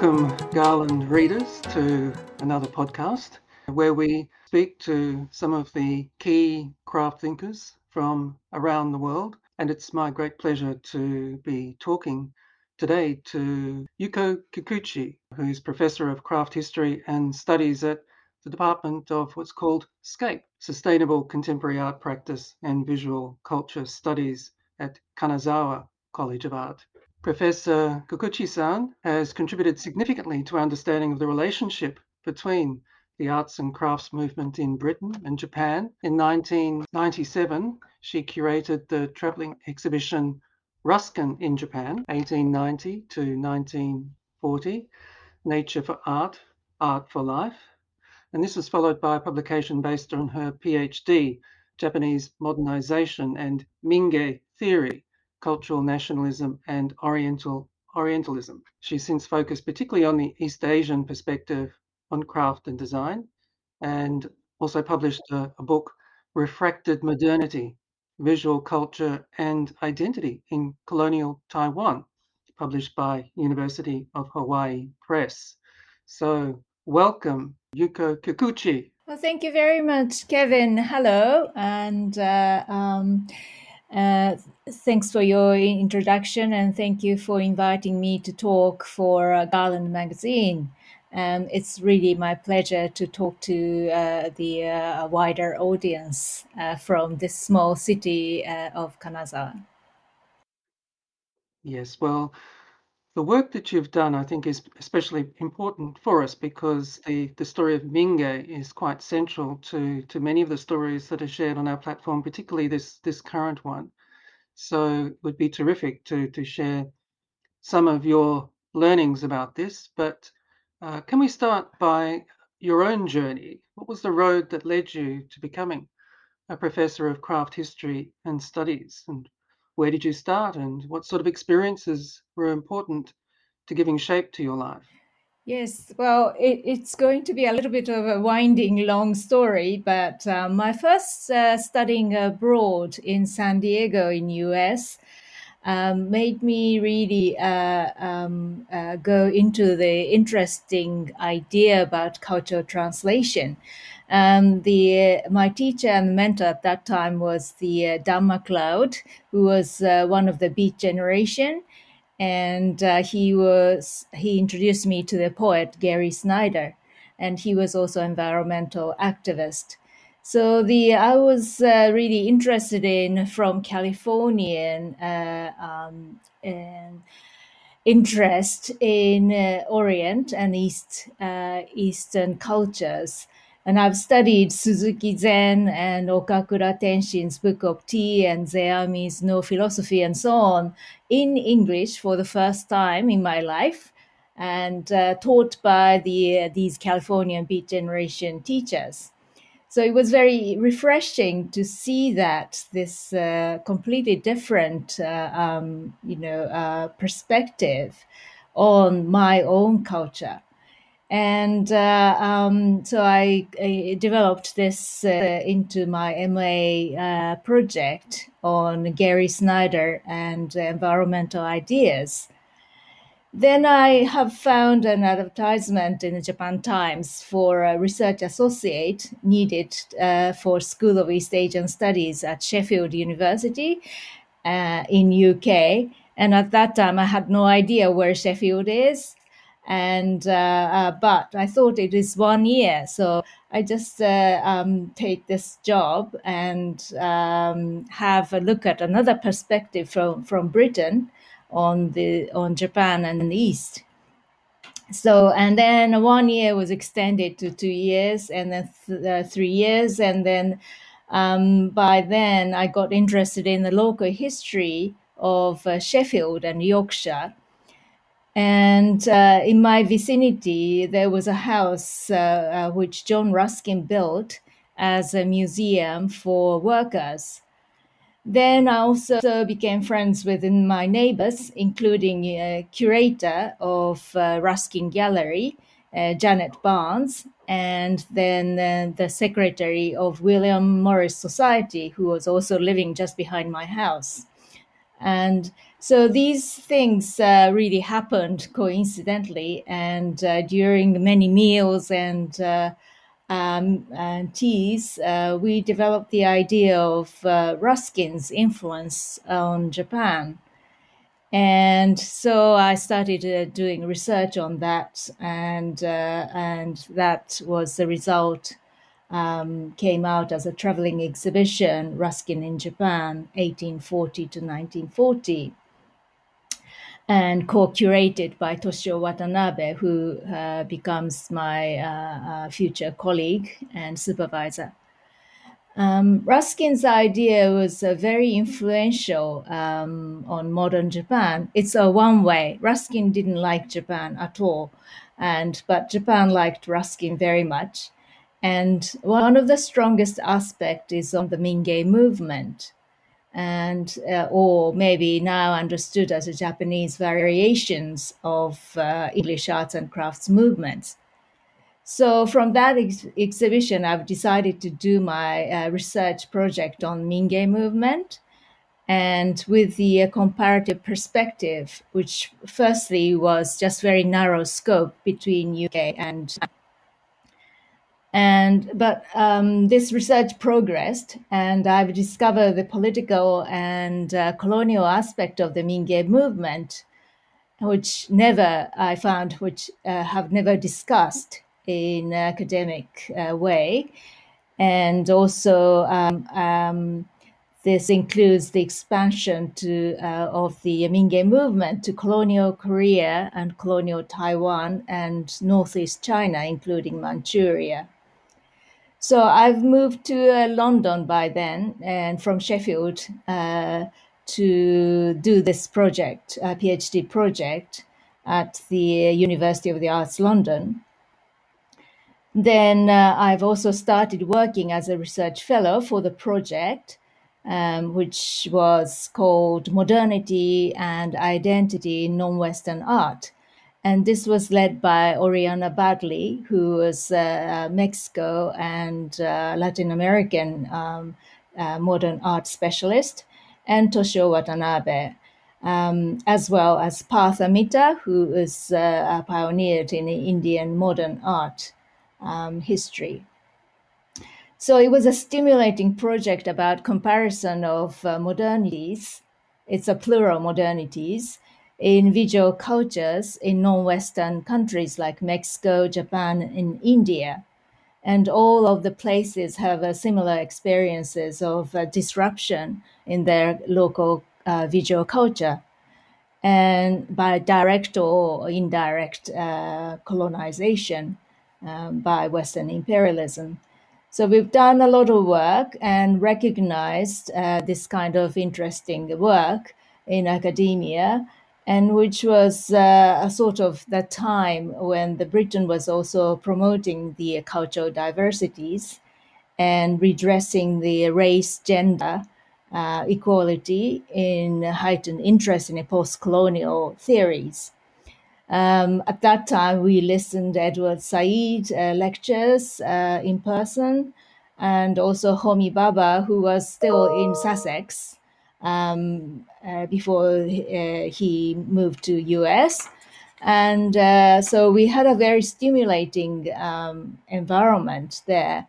Welcome, Garland readers, to another podcast where we speak to some of the key craft thinkers from around the world. And it's my great pleasure to be talking today to Yuko Kikuchi, who's Professor of Craft History and Studies at the Department of what's called SCAPE, Sustainable Contemporary Art Practice and Visual Culture Studies at Kanazawa College of Art. Professor Kikuchi-san has contributed significantly to our understanding of the relationship between the arts and crafts movement in Britain and Japan. In 1997, she curated the travelling exhibition Ruskin in Japan, 1890 to 1940, Nature for Art, Art for Life. And this was followed by a publication based on her PhD, Japanese Modernization and Mingei Theory, Cultural Nationalism and Oriental Orientalism. She's since focused particularly on the East Asian perspective on craft and design, and also published a, a book, Refracted Modernity Visual Culture and Identity in Colonial Taiwan, published by University of Hawaii Press. So, welcome, Yuko Kikuchi. Well, thank you very much, Kevin. Hello, and uh, um, uh, thanks for your introduction, and thank you for inviting me to talk for uh, Garland Magazine. Um, it's really my pleasure to talk to uh, the uh, wider audience uh, from this small city of Kanazawa. Yes, well, the work that you've done, I think, is especially important for us because the, the story of Mingei is quite central to, to many of the stories that are shared on our platform, particularly this, this current one. So it would be terrific to, to share some of your learnings about this, but uh, can we start by your own journey? What was the road that led you to becoming a professor of craft history and studies? And where did you start? And what sort of experiences were important to giving shape to your life? Yes, well, it, it's going to be a little bit of a winding, long story, but uh, my first uh, studying abroad in San Diego in US um, made me really uh, um, uh, go into the interesting idea about cultural translation. Um, the my teacher and mentor at that time was the uh, Dan MacLeod, who was uh, one of the Beat Generation, and uh, he was he introduced me to the poet Gary Snyder, and he was also environmental activist. So the I was uh, really interested in from Californian uh, um, and interest in uh, Orient and East uh, Eastern cultures. And I've studied Suzuki Zen and Okakura Tenshin's Book of Tea and Zeami's No Philosophy and so on in English for the first time in my life and uh, taught by the, uh, these Californian Beat Generation teachers. So it was very refreshing to see that this uh, completely different, uh, um, you know, uh, perspective on my own culture. And uh, um, so I, I, developed this uh, into my MA uh, project on Gary Snyder and environmental ideas. Then I have found an advertisement in the Japan Times for a research associate needed uh, for School of East Asian Studies at Sheffield University uh, in UK. And at that time, I had no idea where Sheffield is. And uh, uh but I thought it is one year, so I just uh, um, take this job and um, have a look at another perspective from from Britain on the on Japan and the East. So and then one year was extended to two years, and then th- uh, three years, and then um, by then I got interested in the local history of uh, Sheffield and Yorkshire. And uh, in my vicinity, there was a house uh, uh, which John Ruskin built as a museum for workers. Then I also became friends with my neighbors, including a curator of uh, Ruskin Gallery, uh, Janet Barnes, and then uh, the secretary of William Morris Society, who was also living just behind my house. And So these things uh, really happened coincidentally, and uh, during many meals and uh, um, and teas, uh, we developed the idea of uh, Ruskin's influence on Japan. And so I started uh, doing research on that, and and that was the result um, came out as a traveling exhibition, Ruskin in Japan, 1840 to 1940 and co-curated by Toshio Watanabe, who uh, becomes my uh, uh, future colleague and supervisor. Um, Ruskin's idea was uh, very influential um, on modern Japan. It's a one way. Ruskin didn't like Japan at all, and but Japan liked Ruskin very much. And one of the strongest aspects is on the Mingei movement and uh, or maybe now understood as a Japanese variations of uh, English arts and crafts movements. So from that ex- exhibition, I've decided to do my uh, research project on Mingei movement, and with the uh, comparative perspective, which firstly was just very narrow scope between UK and and but um, this research progressed, and I've discovered the political and uh, colonial aspect of the Mingei movement, which never I found, which uh, have never discussed in academic uh, way, and also um, um, this includes the expansion to uh, of the Mingei movement to colonial Korea and colonial Taiwan and northeast China, including Manchuria. So I've moved to uh, London by then, and from Sheffield uh, to do this project, a PhD project at the University of the Arts London. Then uh, I've also started working as a research fellow for the project, um, which was called Modernity and Identity in Non-Western Art and this was led by Oriana Baddeley, who was uh, Mexico and uh, Latin American um, uh, modern art specialist, and Toshio Watanabe, um, as well as Partha Mitter, who is uh, pioneered in Indian modern art um, history. So it was a stimulating project about comparison of uh, modernities. It's a plural modernities in visual cultures in non-Western countries like Mexico, Japan, and India. And all of the places have uh, similar experiences of uh, disruption in their local uh, visual culture and by direct or indirect uh, colonization um, by Western imperialism. So we've done a lot of work and recognized uh, this kind of interesting work in academia and which was uh, a sort of that time when the Britain was also promoting the cultural diversities and redressing the race, gender uh, equality in heightened interest in post-colonial theories. Um, at that time, we listened to Edward Said uh, lectures uh, in person, and also Homi Bhabha, who was still in Sussex um, uh, before uh, he moved to US. And uh, so we had a very stimulating um, environment there.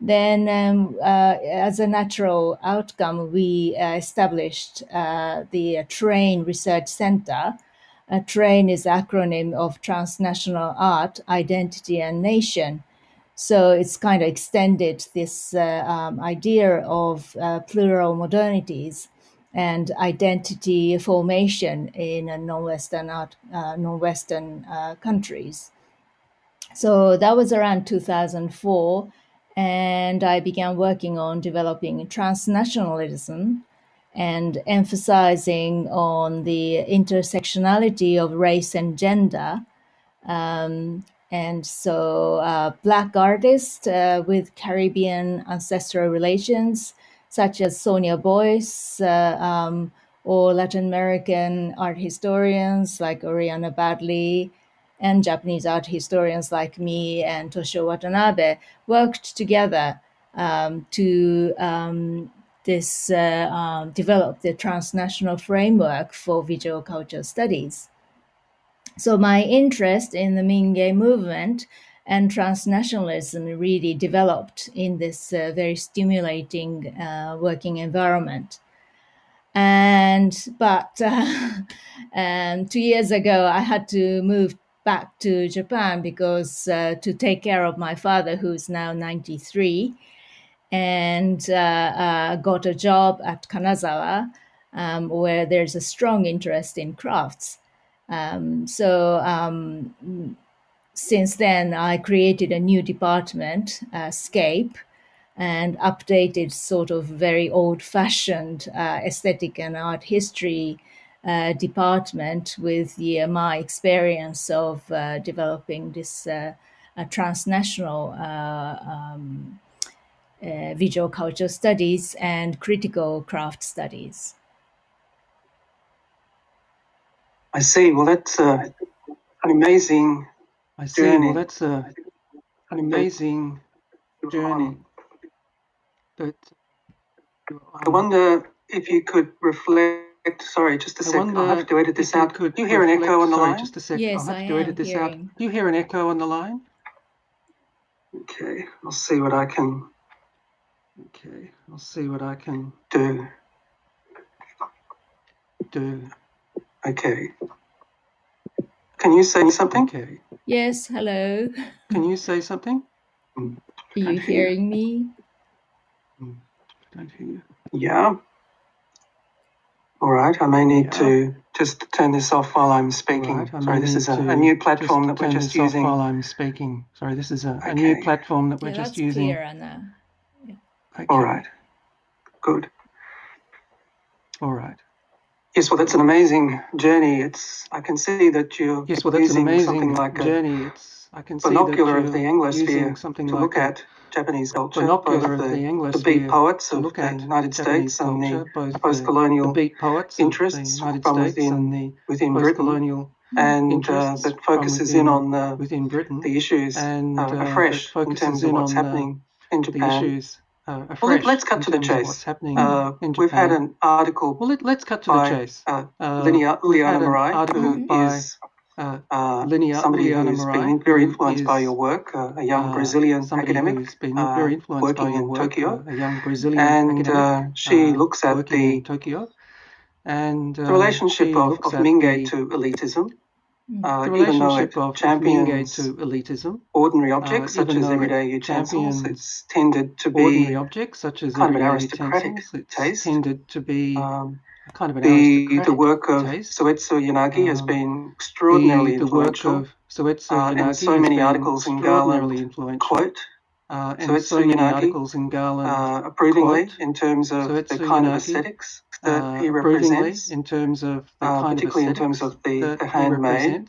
Then, um, uh, as a natural outcome, we uh, established uh, the Train Research Center. TRAIN is acronym of Transnational Art, Identity, and Nation. So it's kind of extended this um, idea of plural modernities and identity formation in non-Western uh, non-Western uh, countries. So that was around 2004, and I began working on developing transnationalism and emphasizing on the intersectionality of race and gender. Um, and so, uh, Black artists uh, with Caribbean ancestral relations such as Sonia Boyce uh, um, or Latin American art historians like Oriana Baddeley and Japanese art historians like me and Toshio Watanabe worked together um, to um, this uh, um, developed the transnational framework for visual culture studies. So my interest in the Mingei movement and transnationalism really developed in this uh, very stimulating uh, working environment. And but uh, um, two years ago, I had to move back to Japan because uh, to take care of my father, who's now ninety three, and uh, uh, got a job at Kanazawa, um, where there's a strong interest in crafts. Um, so um, since then, I created a new department, uh, Scape, and updated sort of very old-fashioned uh, aesthetic and art history uh, department with the, my experience of uh, developing this uh, transnational uh, um, visual culture studies and critical craft studies. I see. Well, that's uh, an amazing I see. journey. Well, that's a, an amazing journey that I um, wonder if you could reflect. Sorry, just a I second. I'll have to edit this out. could you hear an echo on the sorry, line? just a second. Yes, I'll have I to edit am this out. Do you hear an echo on the line? Okay, I'll see what I can Okay, I'll see what I can do. do. Okay. Can you say something? Okay. Yes, hello. Can you say something? Mm. Are you hear you. hearing me? Mm. I don't hear you. Yeah. All right. I may need Yeah. to just turn this off while I'm speaking. Right, Sorry, this is a, a new platform that we're turn just this off using. while I'm speaking. Sorry, this is a, a new platform that we're yeah, just that's using. clearer now. Okay. All right. Good. All right. Yes, well, that's an amazing journey. It's I can see that you're Yes, well, that's an using amazing something like a journey. It's I can see binocular of the Anglosphere something to like look at Japanese culture, binocular both the, the Anglosphere beat poets of look the United States and the both the, the post-colonial beat poets interests the United from within within Britain, and uh, interests that focuses within, in on the, within Britain the issues and uh, uh, afresh in terms of what's happening in the Japan. issues uh, Well, let's cut to the what's chase. happening Uh, we've had an article Well, let, let's cut to the by chase. uh, Uh, Liana Marai, who by uh, uh, somebody Liana who's Marai, been very influenced by your work, uh, a young uh, Brazilian academic who's been uh, very influenced by working your in work, Tokyo. uh, a young Brazilian and uh, she looks at the, Tokyo. And the uh, relationship of, of the, to elitism. Uh, the even though relationship it of, of champions to elitism, ordinary uh, objects such as everyday utensils. It's tended to be ordinary objects such as kind of an aristocratic. It's taste. tended to be Um, kind of an the the work of taste. Soetsu Yanagi has Um, been extraordinarily the, the work influential, of Soetsu uh, Yanagi and so has many been articles in extraordinarily Garland influential. quote Uh, and so Soetsu many articles in Garland uh, approvingly quote in terms of the Soetsu kind of aesthetics that uh, he represents, in terms of the uh, kind of in terms of the, the handmade.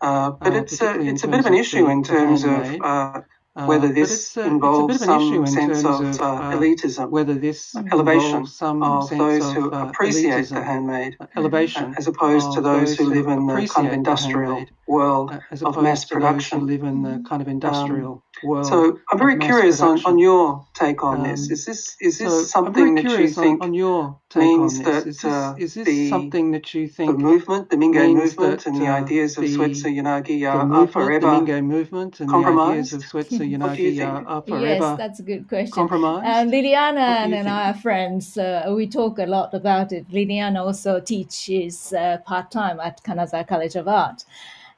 Uh, but uh, it's a, it's a bit of an issue the, in terms of uh, Uh, whether this it's a involves bit of an issue some sense of of uh, uh, elitism, whether this elevation of those who uh, appreciate the handmade, uh, elevation as opposed to those those who live in the kind of industrial handmade, world uh, of mass opposed to those who production. live in the kind of Um, industrial world so I'm very curious on, on your take on this. Um, Is this is this so something that you curious on, think on your take on means this. that Is this uh, is this the something that you think the think movement, the means movement, that and the ideas of Soetsu Yanagi are, the forever movement, and the ideas compromised? of You think? are, are Yes, that's a good question. Uh, compromised? Liliana and I are friends. Uh, we talk a lot about it. Liliana also teaches uh, part time at Kanazawa College of Art.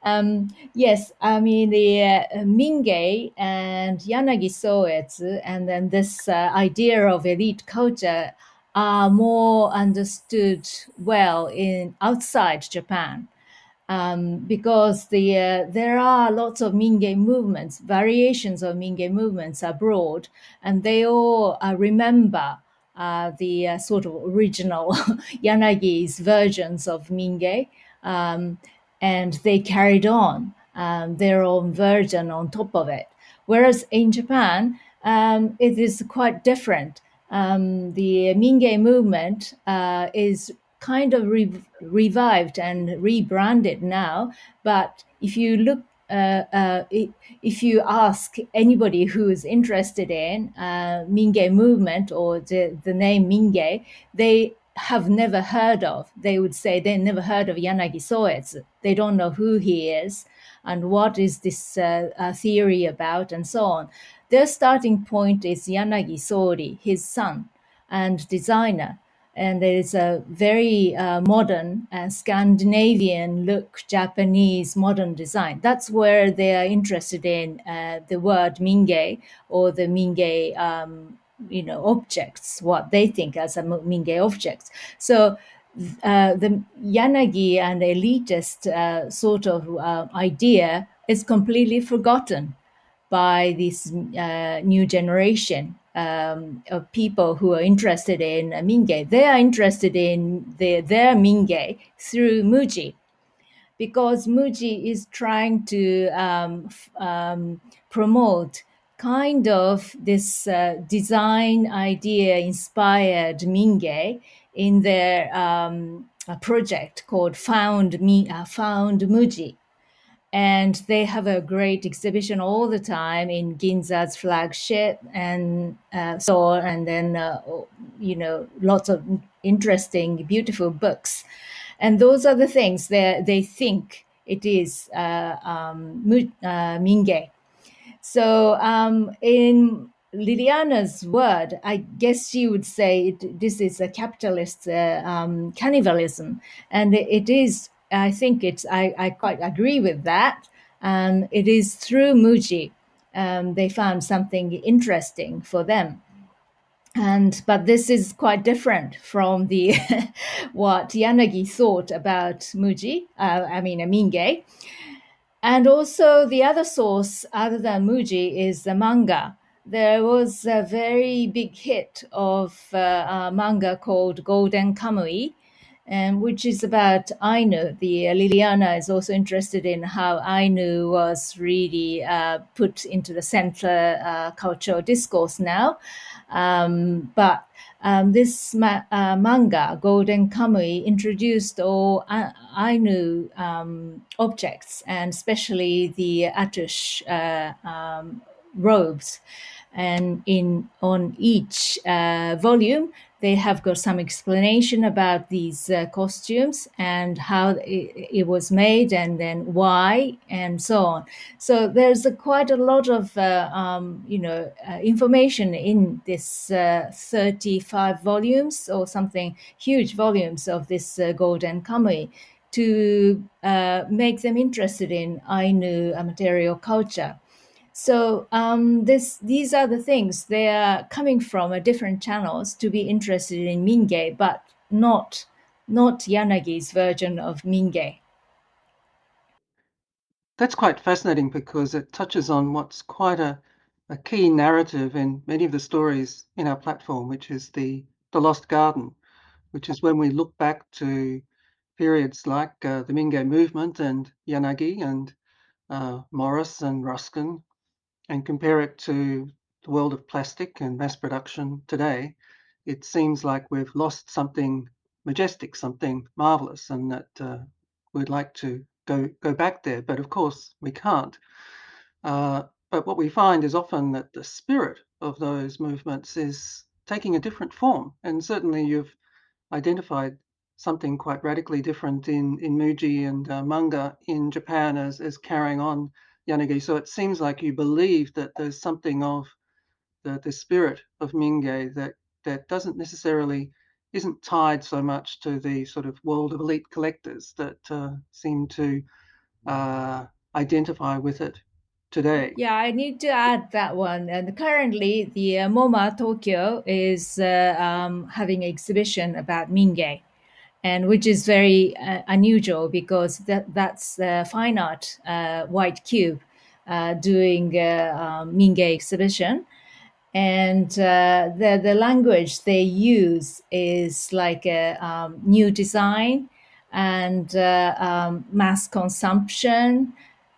Um, yes, I mean the uh, Mingei and Yanagi Soetsu, and then this uh, idea of elite culture are more understood well in outside Japan um, because the uh, there are lots of Mingei movements, variations of Mingei movements abroad, and they all uh, remember uh, the uh, sort of original Yanagi's versions of Mingei, um, and they carried on um, their own version on top of it. Whereas in Japan, um, it is quite different. Um, the Mingei movement uh, is kind of re- revived and rebranded now. But if you look uh, uh, if you ask anybody who is interested in uh, Mingei movement or the, the name Mingei, they have never heard of. They would say they never heard of Yanagi Soetsu. They don't know who he is and what is this uh, uh, theory about and so on. Their starting point is Yanagi Sori, his son and designer. And there is a very uh, modern and Scandinavian look Japanese modern design. That's where they are interested in uh, the word Mingei or the Mingei um, you know objects what they think as a Mingei objects. So uh, the Yanagi and elitist uh, sort of uh, idea is completely forgotten by this uh, new generation um, of people who are interested in Mingei. They are interested in the, their Mingei through Muji because Muji is trying to um, um, promote kind of this uh, design idea inspired Mingei in their um, project called Found Me uh, Found Muji. And they have a great exhibition all the time in Ginza's flagship and uh, store, and then uh, you know lots of interesting, beautiful books. And those are the things that they think it is uh, um, uh, Mingei. So um, in Liliana's word, I guess she would say it, this is a capitalist uh, um, cannibalism, and it is. I think it's. I, I quite agree with that. And it is through Muji um, they found something interesting for them. And but this is quite different from the what Yanagi thought about Muji. Uh, I mean, Mingei. And also the other source other than Muji is the manga. There was a very big hit of uh, a manga called Golden Kamuy, um, which is about Ainu. The uh, Liliana is also interested in how Ainu was really uh, put into the center uh, cultural discourse now. Um, but um, this ma- uh, manga, Golden Kamuy, introduced all Ainu um, objects and especially the Atush uh, um, robes. And in on each uh, volume, they have got some explanation about these uh, costumes and how it, it, was made and then why and so on. So there's a, quite a lot of uh, um, you know uh, information in this uh, 35 volumes or something huge volumes of this uh, golden kamuy to uh, make them interested in ainu material culture so um, this these are the things they are coming from a different channels to be interested in Mingei, but not not Yanagi's version of Mingei. That's quite fascinating because it touches on what's quite a, a key narrative in many of the stories in our platform, which is the the lost garden, which is when we look back to periods like uh, the Mingei movement and Yanagi and uh, Morris and Ruskin and compare it to the world of plastic and mass production today, it seems like we've lost something majestic, something marvelous, and that uh, we'd like to go go back there. But of course, we can't. Uh, but what we find is often that the spirit of those movements is taking a different form, and certainly you've identified something quite radically different in in Muji and uh, manga in Japan as as carrying on Yanagi. So it seems like you believe that there's something of the, the spirit of Mingei that, that doesn't necessarily isn't tied so much to the sort of world of elite collectors that uh, seem to uh, identify with it today. Yeah, I need to add that one. And currently, the uh, MoMA Tokyo is uh, um, having an exhibition about Mingei and which is very uh, unusual because that that's the fine art uh, white cube uh, doing a um, Mingei exhibition, and uh, the the language they use is like a um, new design and uh, um, mass consumption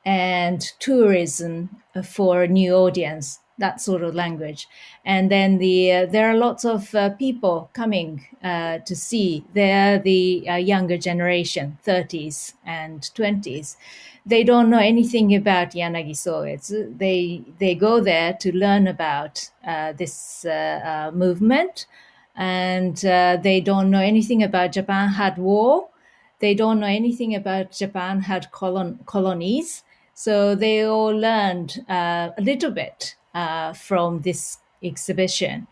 and tourism for a new audience that sort of language. And then the uh, there are lots of uh, people coming uh, to see. They're the uh, younger generation, 30s and 20s. They don't know anything about Yanagi Soetsu. They they go there to learn about uh, this uh, movement, and they don't know anything about Japan had war. They don't know anything about Japan had colon- colonies. So they all learned a little bit uh, from this exhibition.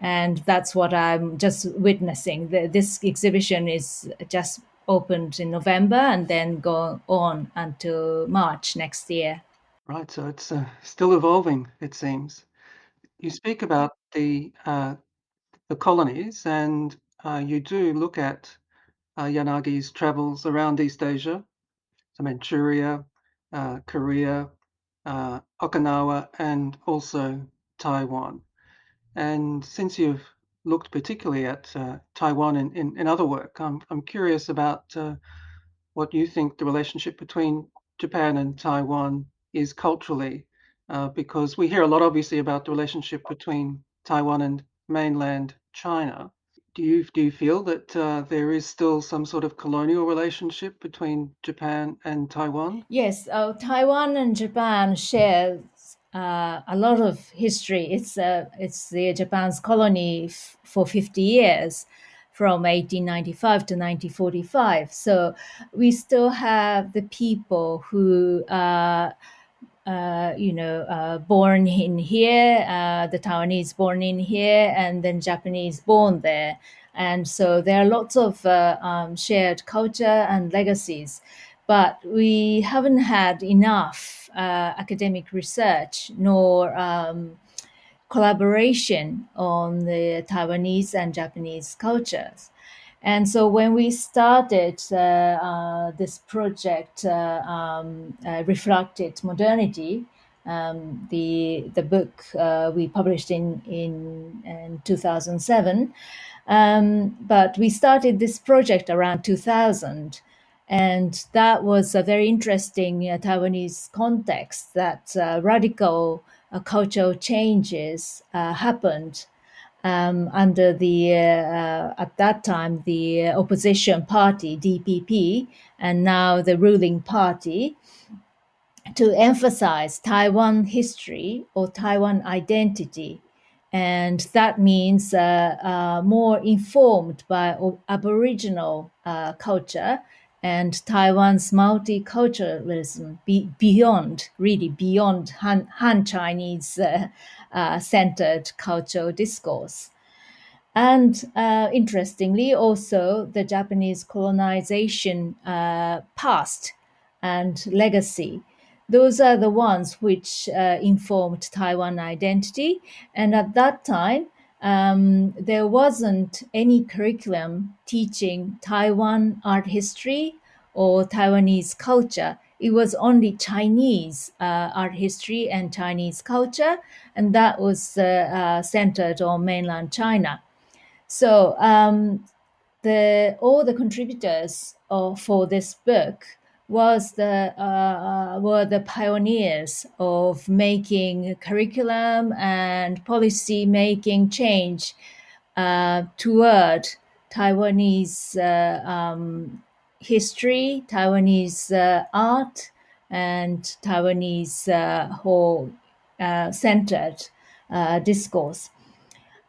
And that's what I'm just witnessing. The, this exhibition is just opened in November and then go on until March next year. Right, so it's uh, still evolving, it seems. You speak about the uh, the colonies, and uh, you do look at uh, Yanagi's travels around East Asia, to Manchuria, uh, Korea, uh, Okinawa, and also Taiwan. And since you've looked particularly at uh, Taiwan in, in, in, other work, I'm, I'm curious about uh, what you think the relationship between Japan and Taiwan is culturally, uh, because we hear a lot obviously about the relationship between Taiwan and mainland China. Do you do you feel that uh, there is still some sort of colonial relationship between Japan and Taiwan? Yes, uh, Taiwan and Japan share uh, a lot of history. It's uh, it's the Japan's colony f- for fifty years, from 1895 to 1945. So we still have the people who uh, you know, uh, born in here, uh, the Taiwanese born in here, and then Japanese born there. And so there are lots of uh, um, shared culture and legacies, but we haven't had enough uh, academic research nor um, collaboration on the Taiwanese and Japanese cultures. And so when we started uh, uh, this project, uh, um, Refracted Modernity, um, the the book uh, we published in in, in 2007. Um, but we started this project around 2000, and that was a very interesting uh, Taiwanese context that uh, radical cultural changes happened um, under the uh, at that time the opposition party DPP and now the ruling party to emphasize Taiwan history or Taiwan identity. And that means uh, uh, more informed by Aboriginal uh, culture and Taiwan's multiculturalism be, beyond, really beyond Han, Han Chinese uh, uh, centered cultural discourse. And uh, interestingly, also the Japanese colonization uh, past and legacy. Those are the ones which uh, informed Taiwan identity. And at that time, um, there wasn't any curriculum teaching Taiwan art history or Taiwanese culture. It was only Chinese uh, art history and Chinese culture, and that was uh, uh centered on mainland China. So um, the all the contributors for this book was the uh, uh, were the pioneers of making curriculum and policy making change uh, toward Taiwanese uh, um, history, Taiwanese uh, art, and Taiwanese uh, whole centered discourse.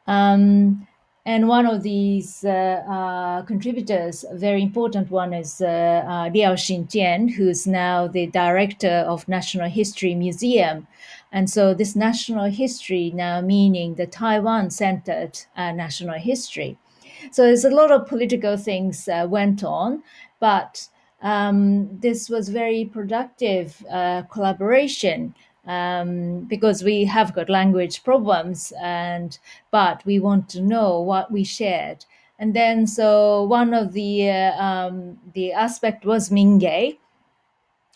Um, and one of these uh, uh, contributors, a very important one, is uh, uh Liao Xintian, who's now the director of National History Museum. And so, this national history now meaning the Taiwan centered uh, national history. So, there's a lot of political things uh, went on, but um, this was very productive collaboration um, because we have got language problems and but we want to know what we shared. And then so one of the uh, um, the aspect was mingei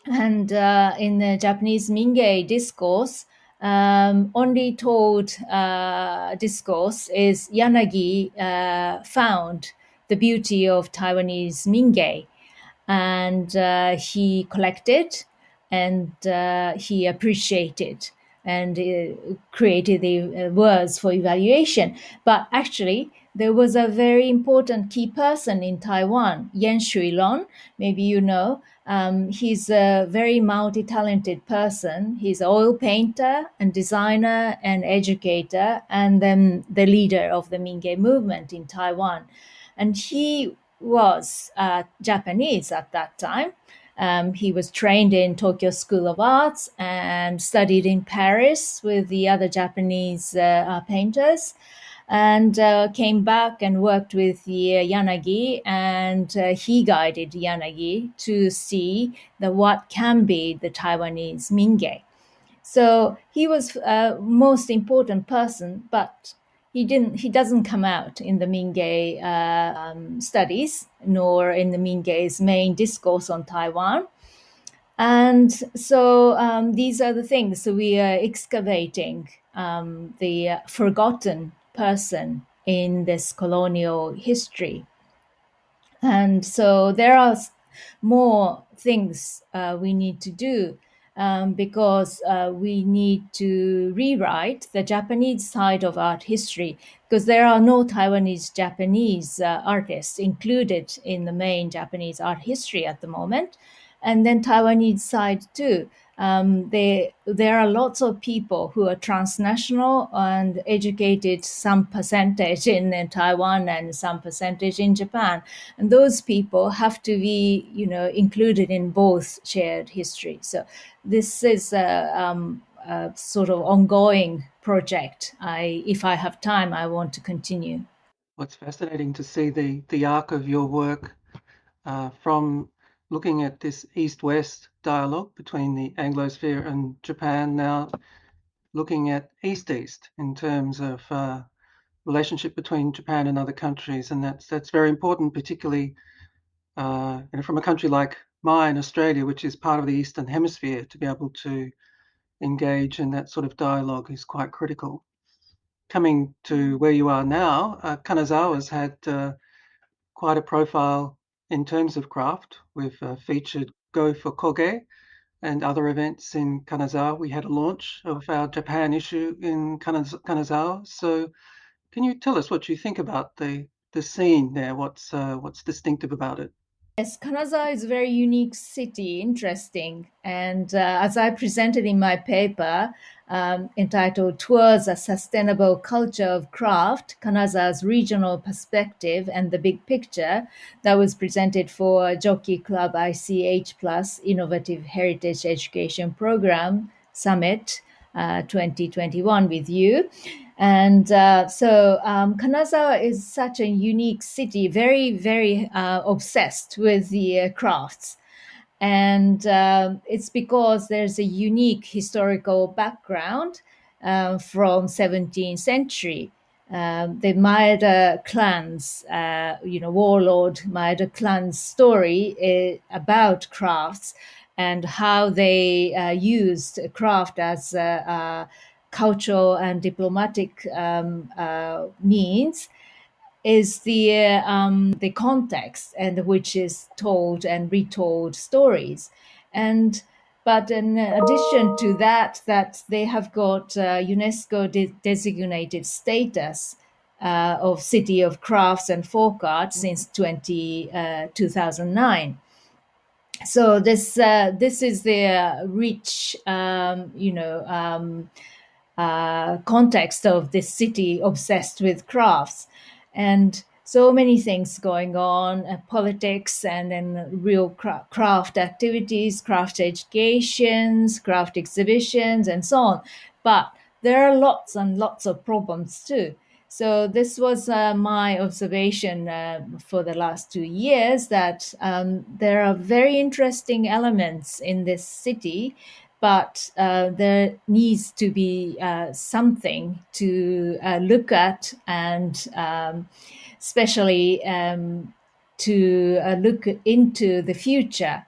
and uh, in the japanese mingei discourse um, only told uh, discourse is yanagi uh, found the beauty of taiwanese mingei and uh, he collected and uh, he appreciated and uh, created the uh, words for evaluation. But actually, there was a very important key person in Taiwan, Yan Shuilong. Maybe you know. Um, he's a very multi-talented person. He's an oil painter and designer and educator, and then the leader of the Mingei movement in Taiwan. And he was uh, Japanese at that time. Um, he was trained in Tokyo School of Arts and studied in Paris with the other Japanese uh, uh painters and uh, came back and worked with uh, Yanagi, and uh, he guided Yanagi to see the what can be the Taiwanese Mingei. So he was a most important person, but he didn't. He doesn't come out in the Mingei uh, um, studies, nor in the Mingei's main discourse on Taiwan. And so um, these are the things. So we are excavating um, the forgotten person in this colonial history. And so there are more things uh, we need to do um, because uh, we need to rewrite the Japanese side of art history because there are no Taiwanese Japanese uh, artists included in the main Japanese art history at the moment. And then Taiwanese side too um, they, there are lots of people who are transnational and educated, some percentage in, in, Taiwan and some percentage in Japan. And those people have to be, you know, included in both shared history. So this is a, um, a sort of ongoing project. I, if I have time, I want to continue. It's fascinating to see the, the arc of your work uh, from looking at this east-west dialogue between the Anglosphere and Japan now looking at east-east in terms of uh, relationship between Japan and other countries, and that's that's very important, particularly uh, you know, from a country like mine, Australia, which is part of the Eastern Hemisphere, to be able to engage in that sort of dialogue is quite critical. Coming to where you are now, uh, Kanazawa's had uh, quite a profile in terms of craft, we've uh, featured Go for Kogei and other events in Kanazawa. We had a launch of our Japan issue in Kanazawa. So, can you tell us what you think about the the scene there? What's uh, what's distinctive about it? Yes, Kanazawa is a very unique city, interesting. And uh, as I presented in my paper um, entitled Towards a Sustainable Culture of Craft, Kanazawa's Regional Perspective and the Big Picture, that was presented for Jockey Club ICH Plus Innovative Heritage Education Program Summit uh, 2021 with you. And uh, so um, Kanazawa is such a unique city, very, very uh, obsessed with the uh, crafts. And uh, it's because there's a unique historical background uh, from 17th century. Um, the Maeda clans, you know, warlord Maeda clan's story about crafts and how they used craft as a cultural and diplomatic um, uh, means is the uh, um, the context and which is told and retold stories. And but in addition to that that they have got uh, UNESCO de- designated status uh, of city of crafts and folk art since 20, uh, 2009 so this uh, this is the rich um, you know um, uh, context of this city obsessed with crafts. And so many things going on uh, politics and then real cra- craft activities craft educations craft exhibitions and so on. But there are lots and lots of problems too so this was uh, my observation uh, for the last two years that um, there are very interesting elements in this city but uh, there needs to be uh, something to uh, look at and um, especially um, to uh, look into the future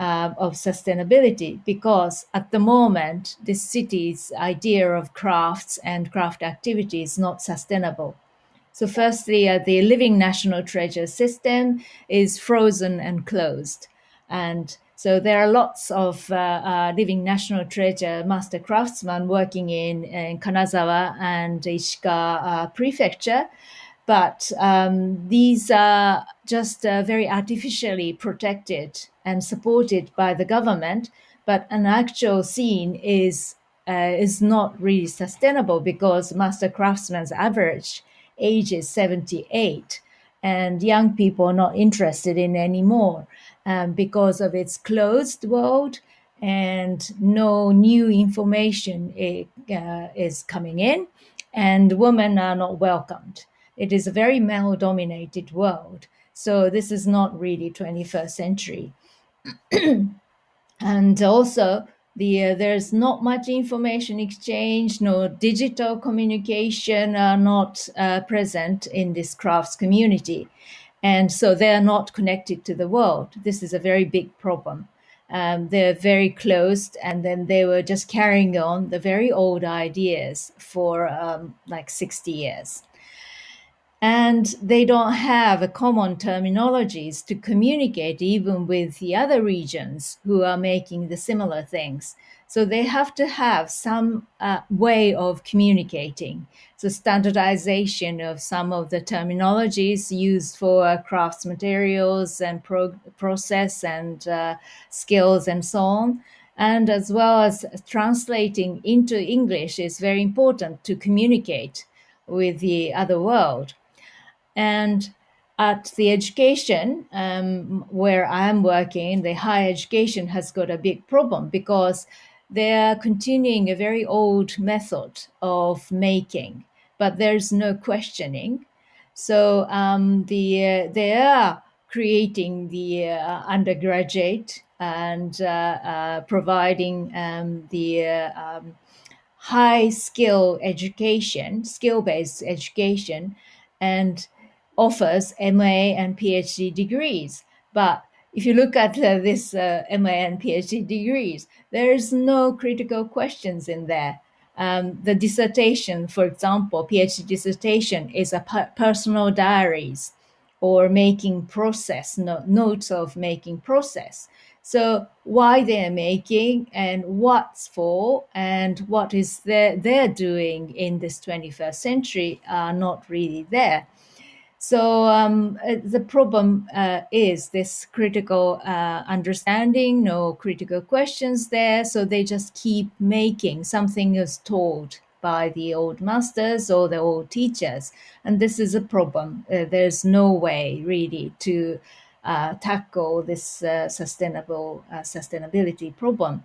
uh, of sustainability because at the moment the city's idea of crafts and craft activity is not sustainable so firstly uh, the living national treasure system is frozen and closed and So there are lots of uh, uh, living national treasure master craftsmen working in, in Kanazawa and Ishikawa uh, prefecture. But um, these are just uh, very artificially protected and supported by the government. But an actual scene is uh, is not really sustainable because master craftsman's average age is 78 and young people are not interested in anymore um, because of its closed world and no new information uh, is coming in and women are not welcomed it is a very male dominated world. So this is not really 21st century. And also the uh, there's not much information exchange no digital communication are not uh, present in this crafts community. And so they are not connected to the world. This is a very big problem. Um, they're very closed and then they were just carrying on the very old ideas for um, like 60 years and they don't have a common terminologies to communicate even with the other regions who are making the similar things. So they have to have some uh, way of communicating. So standardization of some of the terminologies used for crafts materials and pro- process and uh, skills and so on. And as well as translating into english is very important to communicate with the other world and at the education um, where I'm working, the higher education has got a big problem because they are continuing a very old method of making, but there's no questioning. So um, the uh, they are creating the uh, undergraduate and uh, uh providing um, the uh, um, high skill education, skill based education, and offers MA and PhD degrees. But if you look at uh, this uh, MA and PhD degrees, there is no critical questions in there. Um, the dissertation, for example, PhD dissertation is a per- personal diaries or making process no- notes of making process. So why they're making and what's for and what is they're, they're doing in this 21st century are not really there. So um, uh, the problem uh, is this critical uh, understanding, no critical questions there. So they just keep making something is told by the old masters or the old teachers, and this is a problem. Uh, there's no way really to uh, tackle this uh, sustainable sustainability problem.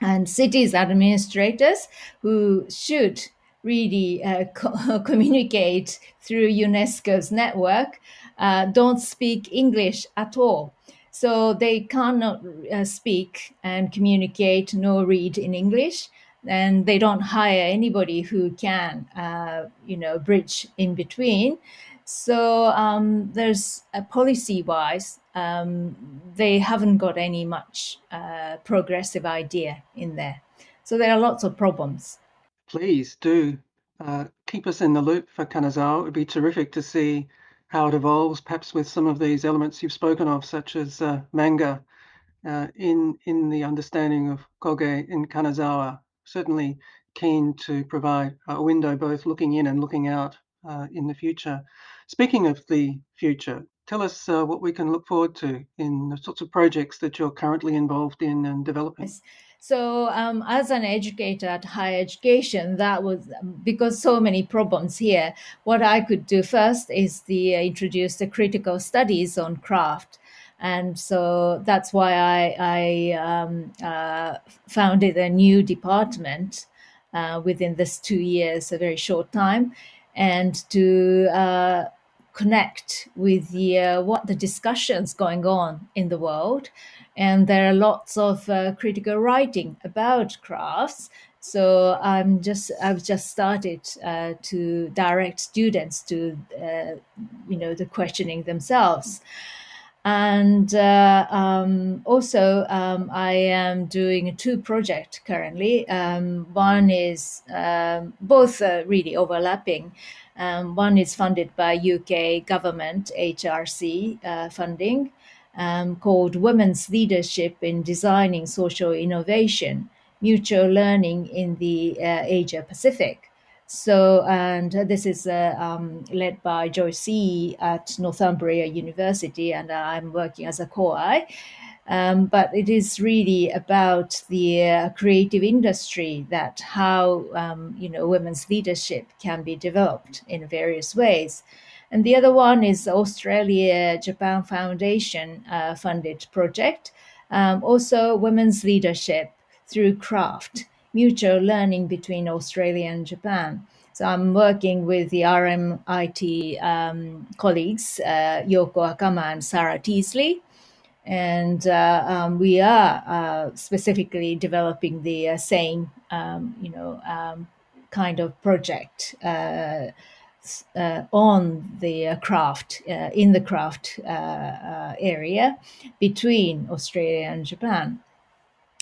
And cities administrators who should really uh, co- communicate through UNESCO's network uh, don't speak English at all. So they cannot uh, speak and communicate nor read in English, and they don't hire anybody who can, uh, you know, bridge in between. So um, there's policy-wise, um, they haven't got any much uh, progressive idea in there. So there are lots of problems please do uh, keep us in the loop for Kanazawa. It would be terrific to see how it evolves, perhaps with some of these elements you've spoken of, such as uh, manga, uh, in in the understanding of Kogei in Kanazawa. Certainly keen to provide a window both looking in and looking out uh, in the future. Speaking of the future, tell us uh, what we can look forward to in the sorts of projects that you're currently involved in and developing. Yes. So, um, as an educator at higher education, that was because so many problems here. What I could do first is the uh, introduce the critical studies on craft, and so that's why I, I um, uh, founded a new department uh, within this two years, a very short time, and to uh, connect with the uh, what the discussions going on in the world. And there are lots of uh, critical writing about crafts. So i'm just i've just started uh, to direct students to uh, you know the questioning themselves and uh, um, also um, i am doing two projects currently um, one is um, both really overlapping um, one is funded by uk government hrc uh, funding um, called Women's Leadership in Designing Social Innovation, Mutual Learning in the uh, Asia Pacific. So, and this is uh, um, led by Joyce Yee at Northumbria University, and I'm working as a co-I. Um, but it is really about the uh, creative industry that how um, you know women's leadership can be developed in various ways. And the other one is Australia Japan Foundation uh, funded project, um, also women's leadership through craft, mutual learning between Australia and Japan. So I'm working with the RMIT um, colleagues, uh, Yoko Akama and Sarah Teasley, and uh, um, we are uh, specifically developing the uh, same, um, you know, um, kind of project uh, uh, on the craft in the craft area between Australia and Japan.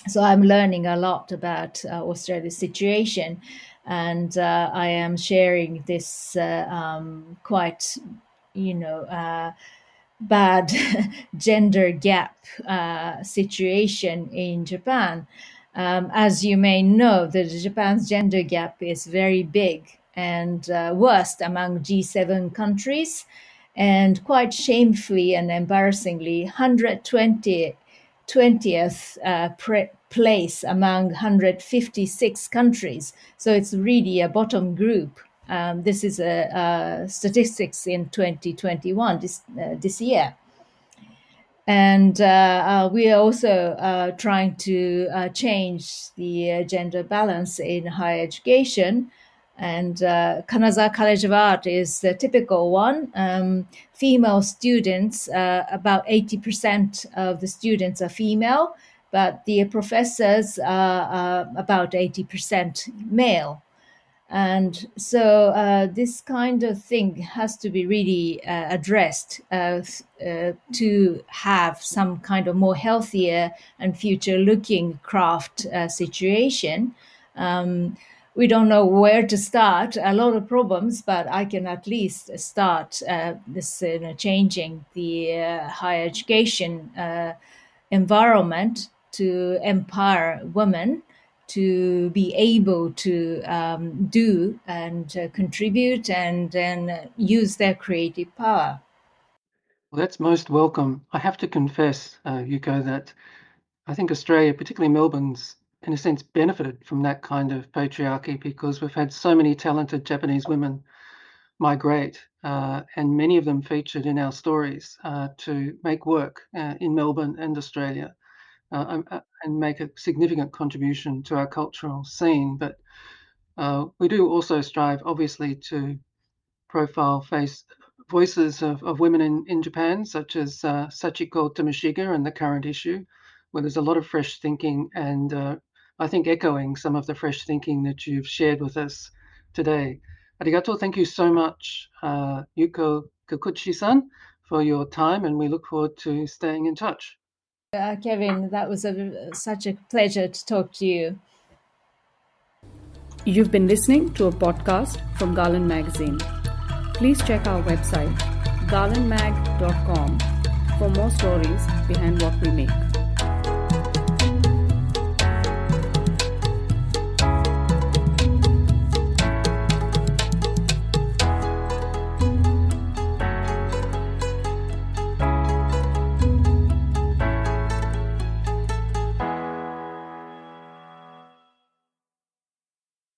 So I'm learning a lot about Australia's situation, and I am sharing this um, quite, you know bad gender gap uh, situation in Japan. Um, as you may know, the Japan's gender gap is very big and uh, worst among G7 countries, and quite shamefully and embarrassingly, 120 20th uh, pre- place among 156 countries. So it's really a bottom group um, this is a, a, statistics in 2021 this uh, this year, and uh, uh, we are also uh, trying to uh, change the uh, gender balance in higher education. And Kanazawa College of Art is the typical one. Um, female students, about 80% of the students are female, but the professors are about 80% male. And so uh, this kind of thing has to be really uh, addressed uh, uh to have some kind of more healthier and future looking craft uh, situation. Um, we don't know where to start. A lot of problems but i can at least start uh, this changing the higher education environment to empower women to be able to um, do and uh, contribute and then use their creative power. Well, that's most welcome. I have to confess, uh, Yuko, that I think Australia, particularly Melbourne's, in a sense, benefited from that kind of patriarchy because we've had so many talented Japanese women migrate, uh, and many of them featured in our stories uh, to make work uh, in Melbourne and Australia. Uh, uh, and make a significant contribution to our cultural scene. But uh, we do also strive, obviously, to profile face voices of, of women in, in Japan, such as uh, Sachiko Tomoshiga and the current issue, where there's a lot of fresh thinking and uh, I think echoing some of the fresh thinking that you've shared with us today. Arigato, thank you so much, uh, Yuko Kikuchi-san, for your time, and we look forward to staying in touch. Uh, Kevin, that was a, such a pleasure to talk to you. You've been listening to a podcast from Garland Magazine. Please check our website, garlandmag.com, for more stories behind what we make.